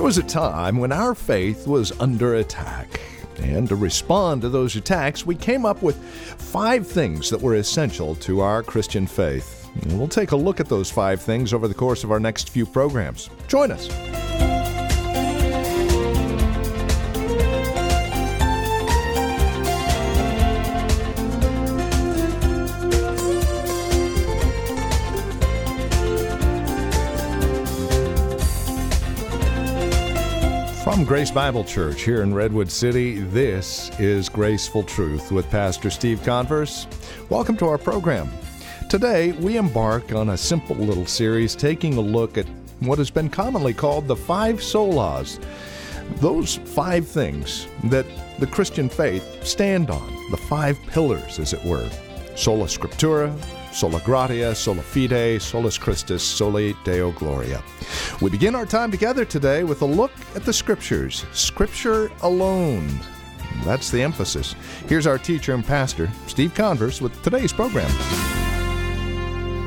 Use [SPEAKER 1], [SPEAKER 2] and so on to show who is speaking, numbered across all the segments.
[SPEAKER 1] There was a time when our faith was under attack. And to respond to those attacks, we came up with five things that were essential to our Christian faith. We'll take a look at those five things over the course of our next few programs. Join us. From Grace Bible Church here in Redwood City, this is Graceful Truth with Pastor Steve Converse. Welcome to our program. Today, we embark on a simple little series taking a look at what has been commonly called the five solas. Those five things that the Christian faith stand on, the five pillars, as it were sola scriptura, sola gratia, sola fide, solus Christus, soli deo gloria. We begin our time together today with a look at the scriptures, scripture alone. That's the emphasis. Here's our teacher and pastor, Steve Converse, with today's program.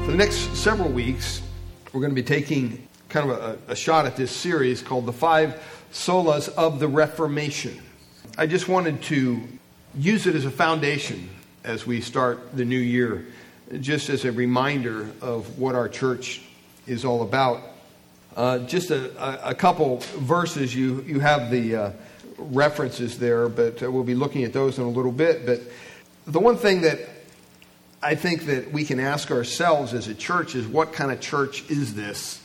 [SPEAKER 2] For the next several weeks, we're going to be taking kind of a, a shot at this series called The Five Solas of the Reformation. I just wanted to use it as a foundation as we start the new year just as a reminder of what our church is all about. Uh, just a, a, couple verses, you, you have the uh, references there, but uh, we'll be looking at those in a little bit. But the one thing that I think that we can ask ourselves as a church is what kind of church is this?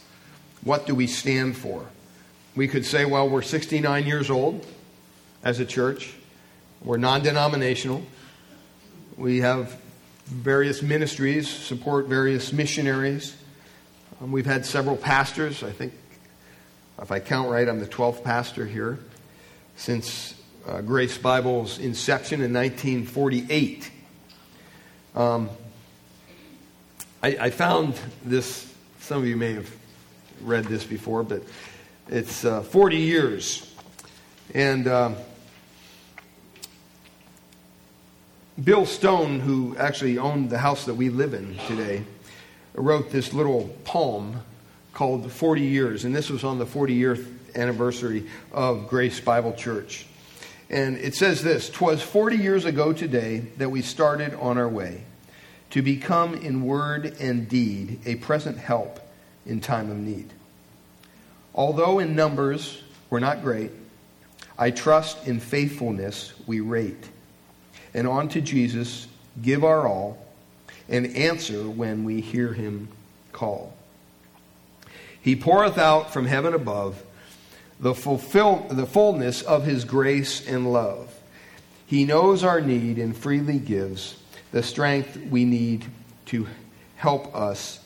[SPEAKER 2] What do we stand for? We could say, well, we're 69 years old as a church, we're non denominational, we have various ministries, support various missionaries. Um, we've had several pastors. I think, if I count right, I'm the 12th pastor here since uh, Grace Bible's inception in 1948. Um, I, I, found this, some of you may have read this before, but it's uh, 40 years. And. Uh, Bill Stone, who actually owned the house that we live in today, wrote this little poem called 40 Years, and this was on the 40 year anniversary of Grace Bible Church. And it says this Twas 40 years ago today that we started on our way to become in word and deed a present help in time of need. Although in numbers we're not great, I trust in faithfulness we rate and on to Jesus, give our all, and answer when we hear him call. He poureth out from heaven above the, fulfill, the fullness of his grace and love. He knows our need and freely gives the strength we need to help us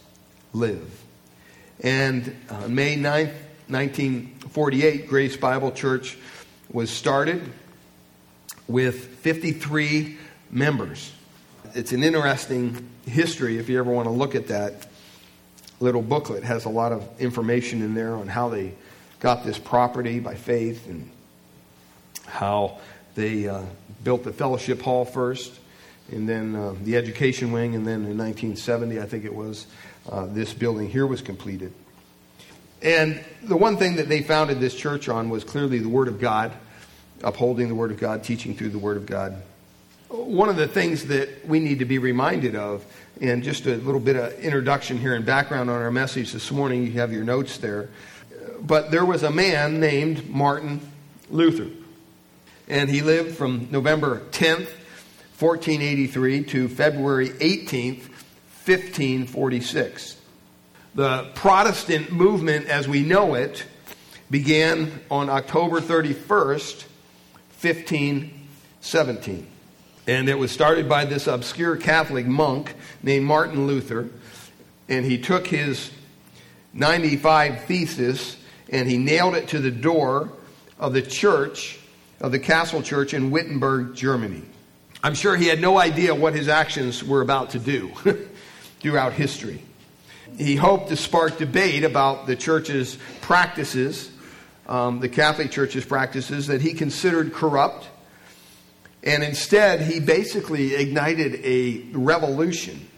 [SPEAKER 2] live. And on May 9th, 1948, Grace Bible Church was started with 53 members. It's an interesting history if you ever want to look at that little booklet. It has a lot of information in there on how they got this property by faith and how they uh, built the fellowship hall first and then uh, the education wing and then in 1970 i think it was uh, this building here was completed and the one thing that they founded this church on was clearly the word of god upholding the Word of God, teaching through the Word of God. One of the things that we need to be reminded of, and just a little bit of introduction here and background on our message this morning, you have your notes there. But there was a man named Martin Luther, and he lived from November 10th, 1483 to February 18th, 1546. The Protestant movement as we know it began on October 31st, 1517. And it was started by this obscure Catholic monk named Martin Luther. And he took his 95 thesis and he nailed it to the door of the church, of the castle church in Wittenberg, Germany. I'm sure he had no idea what his actions were about to do throughout history. He hoped to spark debate about the church's practices um, the Catholic Church's practices that he considered corrupt. And instead, he basically ignited a revolution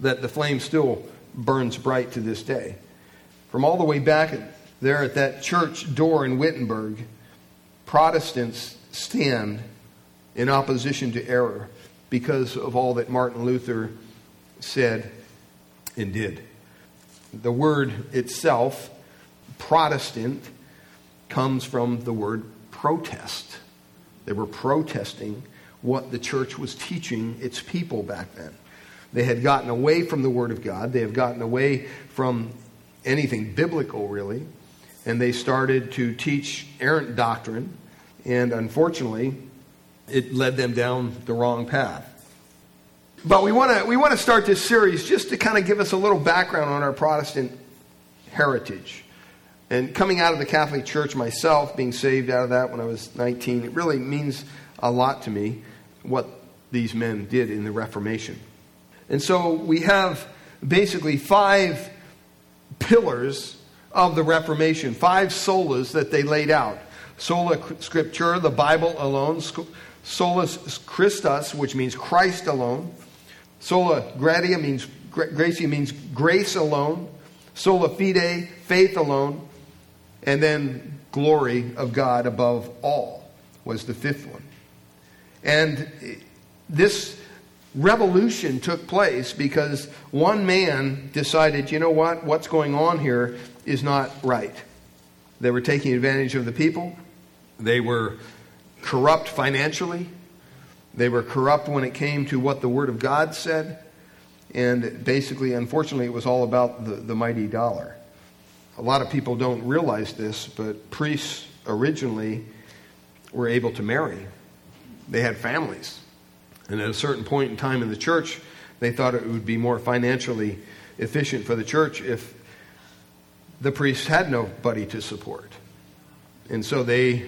[SPEAKER 2] that the flame still burns bright to this day. From all the way back there at that church door in Wittenberg, Protestants stand in opposition to error because of all that Martin Luther said and did. The word itself, Protestant, comes from the word protest. They were protesting what the church was teaching its people back then. They had gotten away from the Word of God, they have gotten away from anything biblical, really, and they started to teach errant doctrine, and unfortunately, it led them down the wrong path. But we want to we want to start this series just to kind of give us a little background on our Protestant heritage. And coming out of the Catholic Church myself, being saved out of that when I was 19, it really means a lot to me what these men did in the Reformation. And so we have basically five pillars of the Reformation, five solas that they laid out. Sola Scriptura, the Bible alone. Solus Christus, which means Christ alone. Sola Gratia means gratia means grace alone. Sola Fide, faith alone. And then glory of God above all was the fifth one. And this revolution took place because one man decided, you know what, what's going on here is not right. They were taking advantage of the people, they were corrupt financially, they were corrupt when it came to what the Word of God said, and basically, unfortunately, it was all about the, the mighty dollar. A lot of people don't realize this, but priests originally were able to marry. They had families. And at a certain point in time in the church, they thought it would be more financially efficient for the church if the priests had nobody to support. And so they,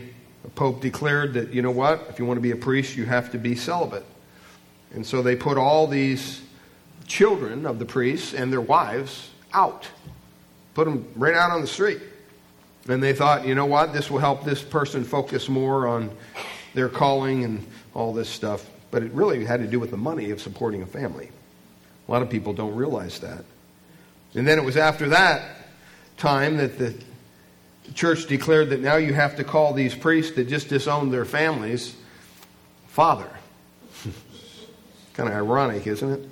[SPEAKER 2] the Pope declared that, you know what, if you want to be a priest, you have to be celibate. And so they put all these children of the priests and their wives out, put them right out on the street. And they thought, you know what, this will help this person focus more on their calling and all this stuff. But it really had to do with the money of supporting a family. A lot of people don't realize that. And then it was after that time that the church declared that now you have to call these priests that just disowned their families father. kind of ironic, isn't it?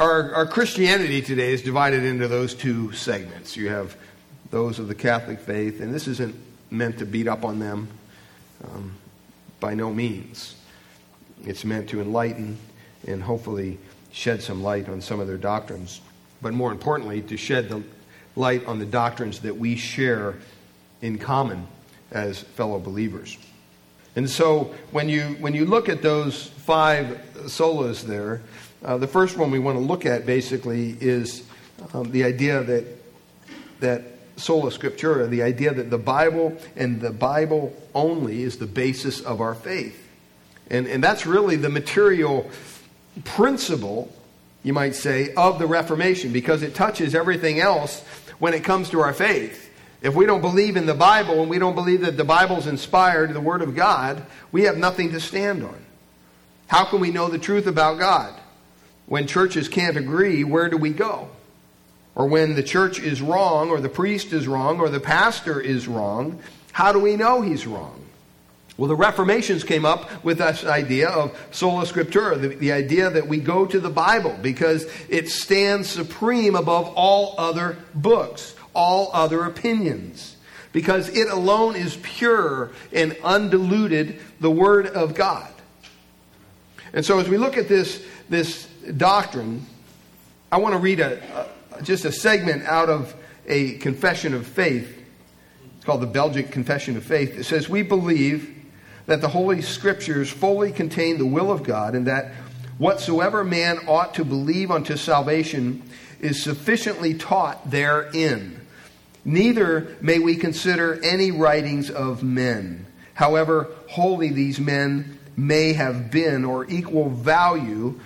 [SPEAKER 2] Our, our Christianity today is divided into those two segments. You have those of the Catholic faith, and this isn't meant to beat up on them um, by no means. It's meant to enlighten and hopefully shed some light on some of their doctrines, but more importantly, to shed the light on the doctrines that we share in common as fellow believers. And so when you, when you look at those five solas there, uh, the first one we want to look at basically is um, the idea that, that sola scriptura, the idea that the Bible and the Bible only is the basis of our faith. And, and that's really the material principle, you might say, of the Reformation because it touches everything else when it comes to our faith. If we don't believe in the Bible and we don't believe that the Bible's inspired, the Word of God, we have nothing to stand on. How can we know the truth about God? When churches can't agree, where do we go? Or when the church is wrong, or the priest is wrong, or the pastor is wrong, how do we know he's wrong? Well, the Reformations came up with this idea of sola scriptura, the, the, idea that we go to the Bible because it stands supreme above all other books, all other opinions, because it alone is pure and undiluted, the Word of God. And so, as we look at this, this doctrine, I want to read a, a just a segment out of a confession of faith. It's called the Belgic Confession of Faith. It says, We believe that the Holy Scriptures fully contain the will of God, and that whatsoever man ought to believe unto salvation is sufficiently taught therein. Neither may we consider any writings of men, however holy these men may have been, or equal value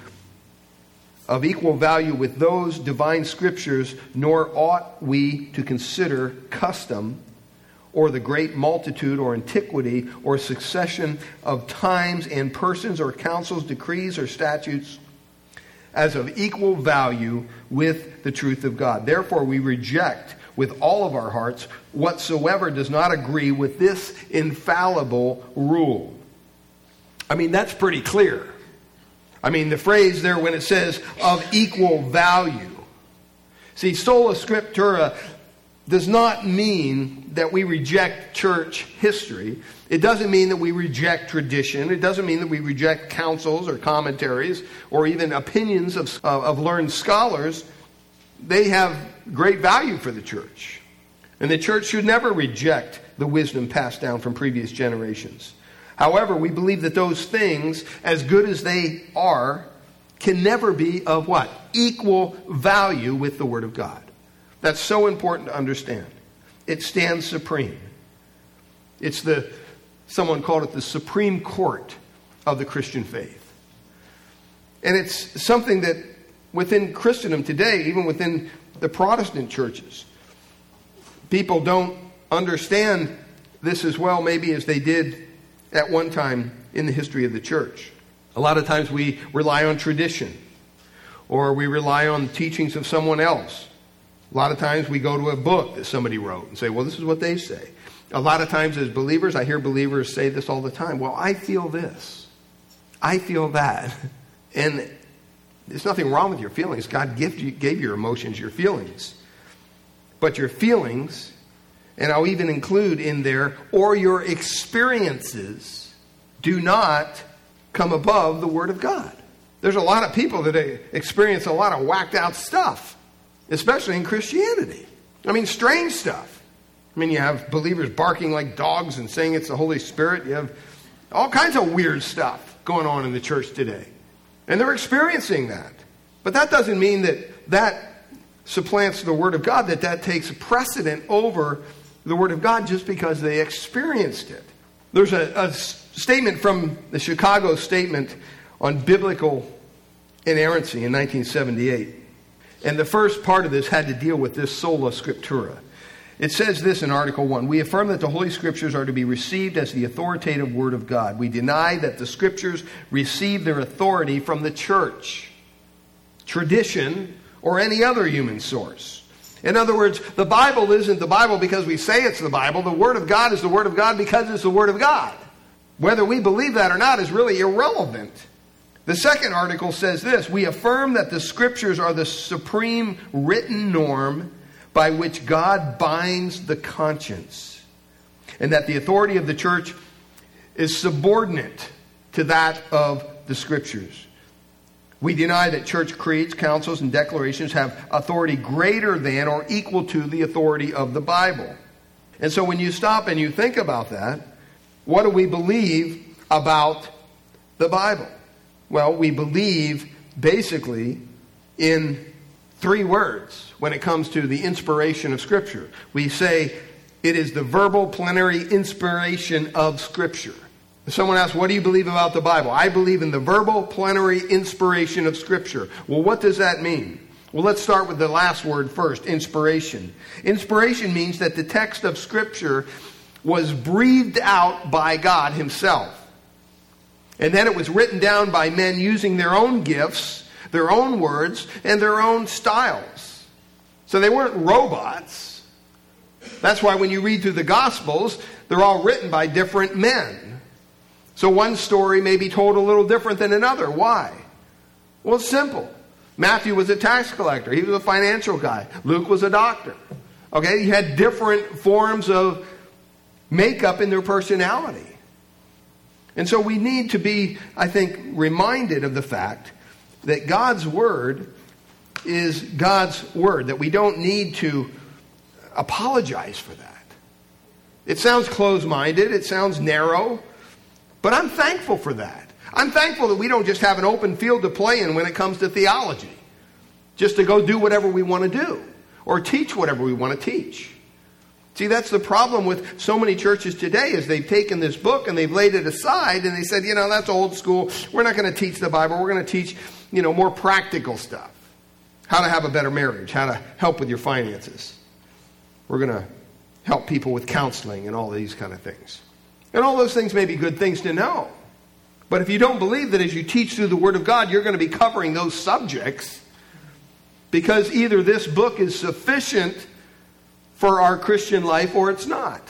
[SPEAKER 2] of equal value with those divine scriptures, nor ought we to consider custom or the great multitude or antiquity or succession of times and persons or councils, decrees or statutes, as of equal value with the truth of God. Therefore, we reject with all of our hearts whatsoever does not agree with this infallible rule. I mean, that's pretty clear. I mean, the phrase there when it says of equal value. See, sola scriptura does not mean that we reject church history. It doesn't mean that we reject tradition. It doesn't mean that we reject councils or commentaries or even opinions of, of learned scholars. They have great value for the church. And the church should never reject the wisdom passed down from previous generations. However, we believe that those things, as good as they are, can never be of what? Equal value with the Word of God. That's so important to understand. It stands supreme. It's the, someone called it the Supreme Court of the Christian faith. And it's something that within Christendom today, even within the Protestant churches, people don't understand this as well, maybe as they did at one time in the history of the church. A lot of times we rely on tradition or we rely on the teachings of someone else. A lot of times we go to a book that somebody wrote and say, well, this is what they say. A lot of times as believers, I hear believers say this all the time. Well, I feel this. I feel that. And there's nothing wrong with your feelings. God gave you, gave your emotions your feelings. But your feelings and I'll even include in there, or your experiences do not come above the Word of God. There's a lot of people that experience a lot of whacked out stuff, especially in Christianity. I mean, strange stuff. I mean, you have believers barking like dogs and saying it's the Holy Spirit. You have all kinds of weird stuff going on in the church today. And they're experiencing that. But that doesn't mean that that supplants the Word of God, that that takes precedent over the Word of God just because they experienced it. There's a, a statement from the Chicago Statement on Biblical Inerrancy in 1978. And the first part of this had to deal with this sola scriptura. It says this in Article 1 We affirm that the Holy Scriptures are to be received as the authoritative Word of God. We deny that the Scriptures receive their authority from the church, tradition, or any other human source. In other words, the Bible isn't the Bible because we say it's the Bible. The Word of God is the Word of God because it's the Word of God. Whether we believe that or not is really irrelevant. The second article says this We affirm that the Scriptures are the supreme written norm by which God binds the conscience, and that the authority of the church is subordinate to that of the Scriptures. We deny that church creeds, councils, and declarations have authority greater than or equal to the authority of the Bible. And so when you stop and you think about that, what do we believe about the Bible? Well, we believe basically in three words when it comes to the inspiration of Scripture. We say it is the verbal plenary inspiration of Scripture. Someone asks, What do you believe about the Bible? I believe in the verbal plenary inspiration of Scripture. Well, what does that mean? Well, let's start with the last word first inspiration. Inspiration means that the text of Scripture was breathed out by God Himself. And then it was written down by men using their own gifts, their own words, and their own styles. So they weren't robots. That's why when you read through the Gospels, they're all written by different men. So one story may be told a little different than another. Why? Well, it's simple. Matthew was a tax collector, he was a financial guy. Luke was a doctor. Okay, he had different forms of makeup in their personality. And so we need to be, I think, reminded of the fact that God's Word is God's Word, that we don't need to apologize for that. It sounds closed minded, it sounds narrow, but I'm thankful for that. I'm thankful that we don't just have an open field to play in when it comes to theology, just to go do whatever we want to do or teach whatever we want to teach. See, that's the problem with so many churches today is they've taken this book and they've laid it aside and they said, you know, that's old school. We're not going to teach the Bible. We're going to teach, you know, more practical stuff. How to have a better marriage, how to help with your finances. We're going to help people with counseling and all these kind of things. And all those things may be good things to know. But if you don't believe that as you teach through the Word of God, you're going to be covering those subjects, because either this book is sufficient for our Christian life or it's not.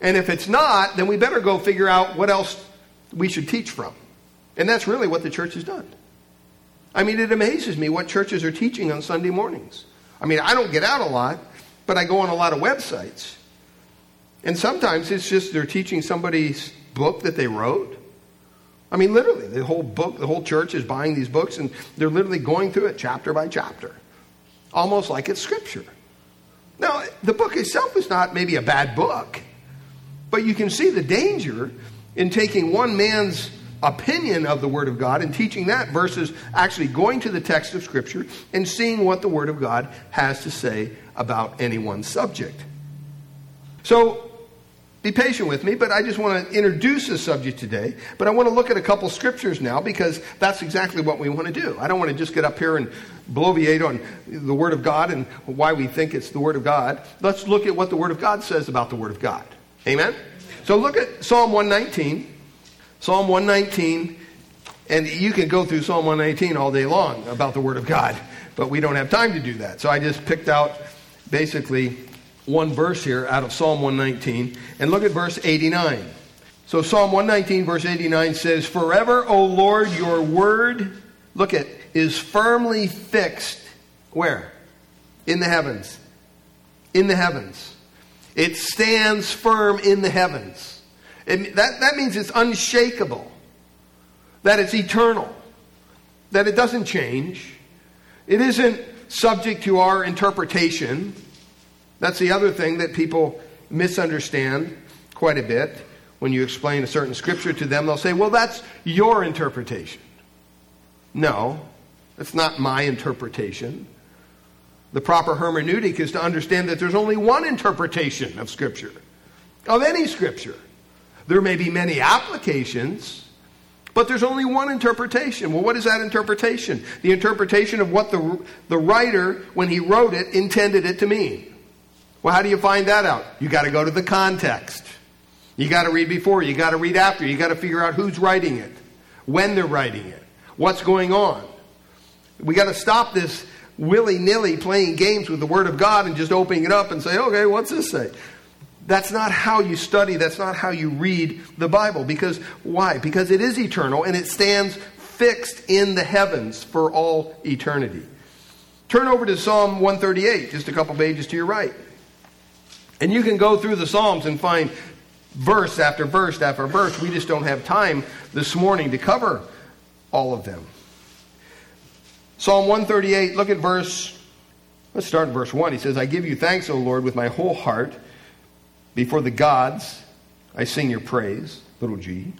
[SPEAKER 2] And if it's not, then we better go figure out what else we should teach from. And that's really what the church has done. I mean, it amazes me what churches are teaching on Sunday mornings. I mean, I don't get out a lot, but I go on a lot of websites. And sometimes it's just they're teaching somebody's book that they wrote. I mean, literally, the whole book, the whole church is buying these books and they're literally going through it chapter by chapter, almost like it's scripture. Now, the book itself is not maybe a bad book, but you can see the danger in taking one man's opinion of the Word of God and teaching that versus actually going to the text of Scripture and seeing what the Word of God has to say about any one subject. So, be patient with me, but I just want to introduce the subject today. But I want to look at a couple scriptures now because that's exactly what we want to do. I don't want to just get up here and bloviate on the Word of God and why we think it's the Word of God. Let's look at what the Word of God says about the Word of God. Amen? So look at Psalm 119. Psalm 119, and you can go through Psalm 119 all day long about the Word of God, but we don't have time to do that. So I just picked out basically one verse here out of Psalm 119, and look at verse 89. So Psalm 119, verse 89 says, Forever, O Lord, your word, look at, is firmly fixed. Where? In the heavens. In the heavens. It stands firm in the heavens. It, that, that means it's unshakable, that it's eternal, that it doesn't change. It isn't subject to our interpretation. That's the other thing that people misunderstand quite a bit. When you explain a certain scripture to them, they'll say, Well, that's your interpretation. No, that's not my interpretation. The proper hermeneutic is to understand that there's only one interpretation of Scripture, of any Scripture. There may be many applications, but there's only one interpretation. Well, what is that interpretation? The interpretation of what the, the writer, when he wrote it, intended it to mean. Well, how do you find that out? You got to go to the context. You got to read before, you got to read after, you got to figure out who's writing it, when they're writing it, what's going on. We got to stop this willy nilly playing games with the Word of God and just opening it up and say, okay, what's this say? That's not how you study, that's not how you read the Bible. Because why? Because it is eternal and it stands fixed in the heavens for all eternity. Turn over to Psalm 138, just a couple pages to your right. And you can go through the Psalms and find verse after verse after verse. We just don't have time this morning to cover all of them. Psalm 138, look at verse, let's start in verse 1. He says, I give you thanks, O Lord, with my whole heart. Before the gods, I sing your praise, little g.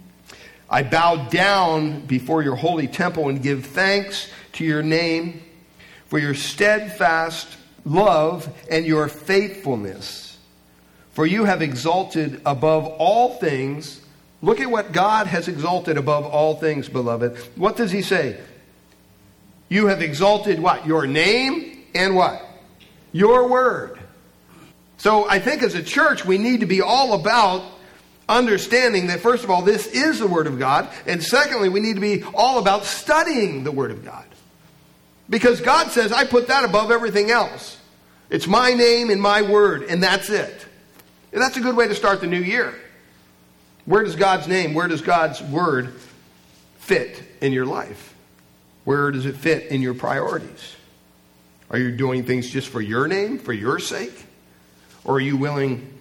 [SPEAKER 2] I bow down before your holy temple and give thanks to your name for your steadfast love and your faithfulness. For you have exalted above all things. Look at what God has exalted above all things, beloved. What does he say? You have exalted what? Your name and what? Your word. So I think as a church, we need to be all about understanding that, first of all, this is the Word of God. And secondly, we need to be all about studying the Word of God. Because God says, I put that above everything else. It's my name and my word, and that's it. And that's a good way to start the new year. Where does God's name, where does God's word fit in your life? Where does it fit in your priorities? Are you doing things just for your name, for your sake? Or are you willing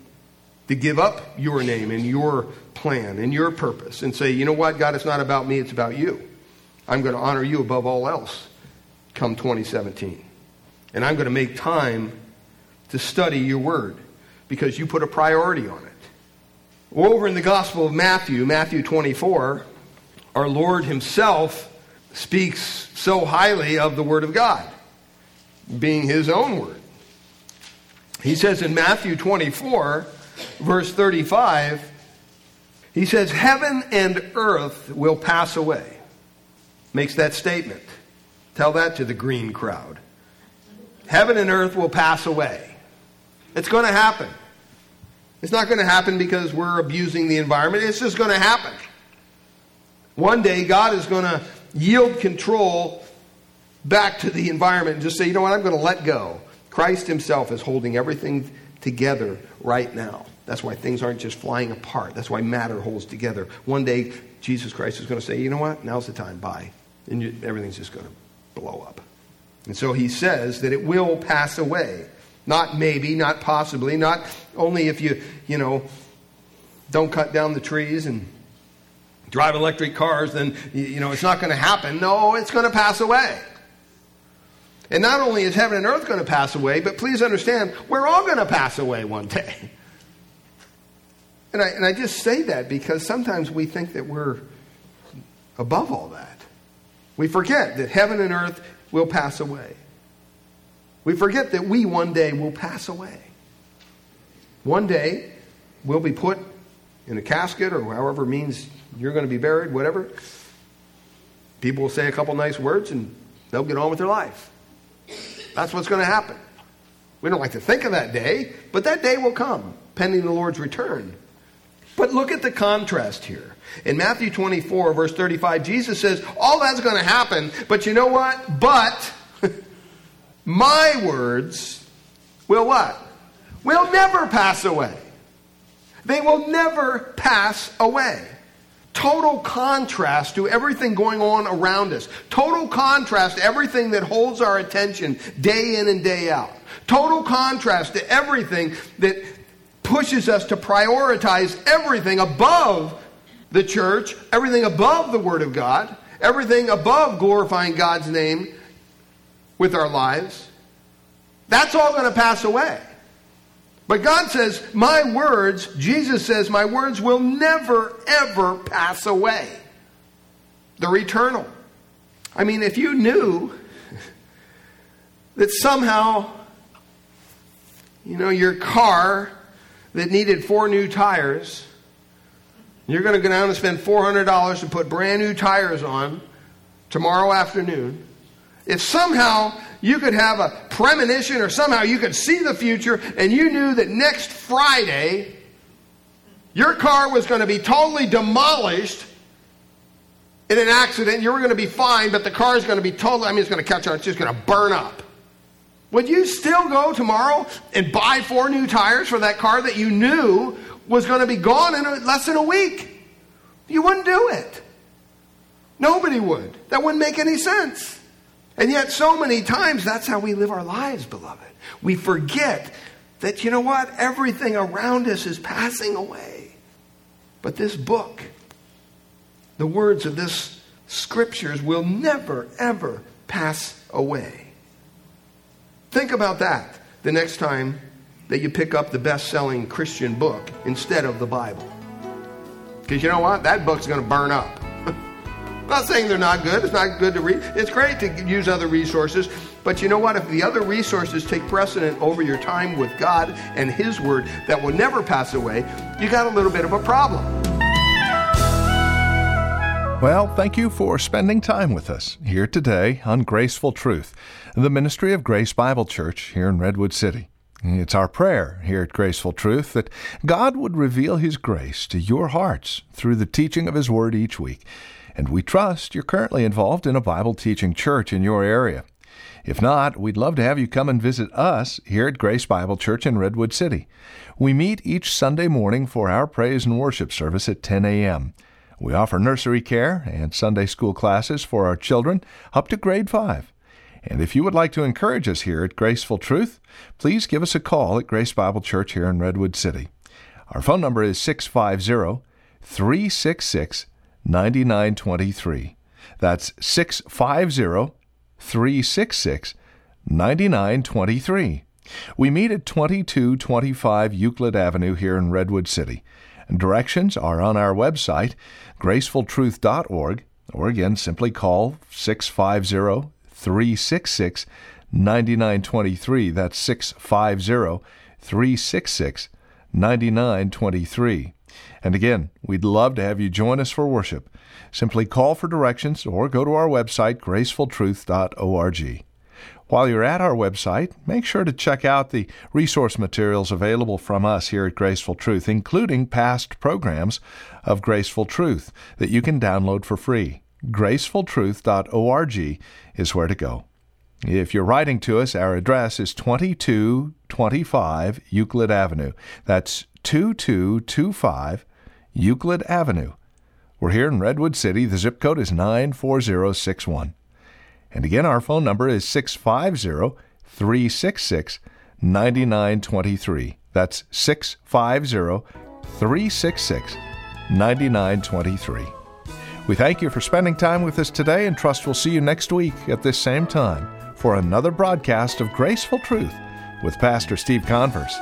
[SPEAKER 2] to give up your name and your plan and your purpose and say, you know what, God, it's not about me, it's about you. I'm going to honor you above all else come 2017. And I'm going to make time to study your word because you put a priority on it. Over in the Gospel of Matthew, Matthew 24, our Lord Himself speaks so highly of the Word of God, being His own Word. He says in Matthew 24, verse 35, he says, Heaven and earth will pass away. Makes that statement. Tell that to the green crowd. Heaven and earth will pass away. It's going to happen. It's not going to happen because we're abusing the environment. It's just going to happen. One day, God is going to yield control back to the environment and just say, you know what, I'm going to let go. Christ Himself is holding everything together right now. That's why things aren't just flying apart. That's why matter holds together. One day, Jesus Christ is going to say, you know what, now's the time, bye. And you, everything's just going to blow up. And so He says that it will pass away. Not maybe, not possibly, not only if you, you know, don't cut down the trees and drive electric cars, then, you know, it's not going to happen. No, it's going to pass away. And not only is heaven and earth going to pass away, but please understand, we're all going to pass away one day. And I, and I just say that because sometimes we think that we're above all that. We forget that heaven and earth will pass away. We forget that we one day will pass away. One day, we'll be put in a casket or however means you're going to be buried, whatever. People will say a couple nice words and they'll get on with their life. That's what's going to happen. We don't like to think of that day, but that day will come, pending the Lord's return. But look at the contrast here. In Matthew 24, verse 35, Jesus says, All that's going to happen, but you know what? But my words will what? Will never pass away. They will never pass away. Total contrast to everything going on around us. Total contrast to everything that holds our attention day in and day out. Total contrast to everything that pushes us to prioritize everything above the church, everything above the Word of God, everything above glorifying God's name with our lives. That's all going to pass away. But God says, My words, Jesus says, My words will never, ever pass away. They're eternal. I mean, if you knew that somehow, you know, your car that needed four new tires, you're going to go down and spend $400 to put brand new tires on tomorrow afternoon. If somehow you could have a premonition or somehow you could see the future and you knew that next Friday your car was going to be totally demolished in an accident, you were going to be fine, but the car is going to be totally, I mean, it's going to catch on, it's just going to burn up. Would you still go tomorrow and buy four new tires for that car that you knew was going to be gone in less than a week? You wouldn't do it. Nobody would. That wouldn't make any sense. And yet, so many times, that's how we live our lives, beloved. We forget that, you know what? Everything around us is passing away. But this book, the words of this scriptures will never, ever pass away. Think about that the next time that you pick up the best selling Christian book instead of the Bible. Because you know what? That book's going to burn up. I'm not saying they're not good. It's not good to read. It's great to use other resources. But you know what? If the other resources take precedent over your time with God and His Word that will never pass away, you got a little bit of a problem.
[SPEAKER 1] Well, thank you for spending time with us here today on Graceful Truth the ministry of Grace Bible Church here in Redwood City. It's our prayer here at Graceful Truth that God would reveal His grace to your hearts through the teaching of His Word each week. And we trust you're currently involved in a Bible teaching church in your area. If not, we'd love to have you come and visit us here at Grace Bible Church in Redwood City. We meet each Sunday morning for our praise and worship service at 10 a.m. We offer nursery care and Sunday school classes for our children up to grade 5. And if you would like to encourage us here at Graceful Truth, please give us a call at Grace Bible Church here in Redwood City. Our phone number is 650 366 9923. That's 650 366 9923. We meet at 2225 Euclid Avenue here in Redwood City. Directions are on our website, gracefultruth.org, or again, simply call 650 366 9923. That's 650 366 9923. And again, we'd love to have you join us for worship. Simply call for directions or go to our website, gracefultruth.org. While you're at our website, make sure to check out the resource materials available from us here at Graceful Truth, including past programs of Graceful Truth that you can download for free. gracefultruth.org is where to go. If you're writing to us, our address is 2225 Euclid Avenue. That's 2225 Euclid Avenue. We're here in Redwood City. The zip code is 94061. And again, our phone number is 650 366 9923. That's 650 366 9923. We thank you for spending time with us today and trust we'll see you next week at this same time for another broadcast of Graceful Truth with Pastor Steve Converse.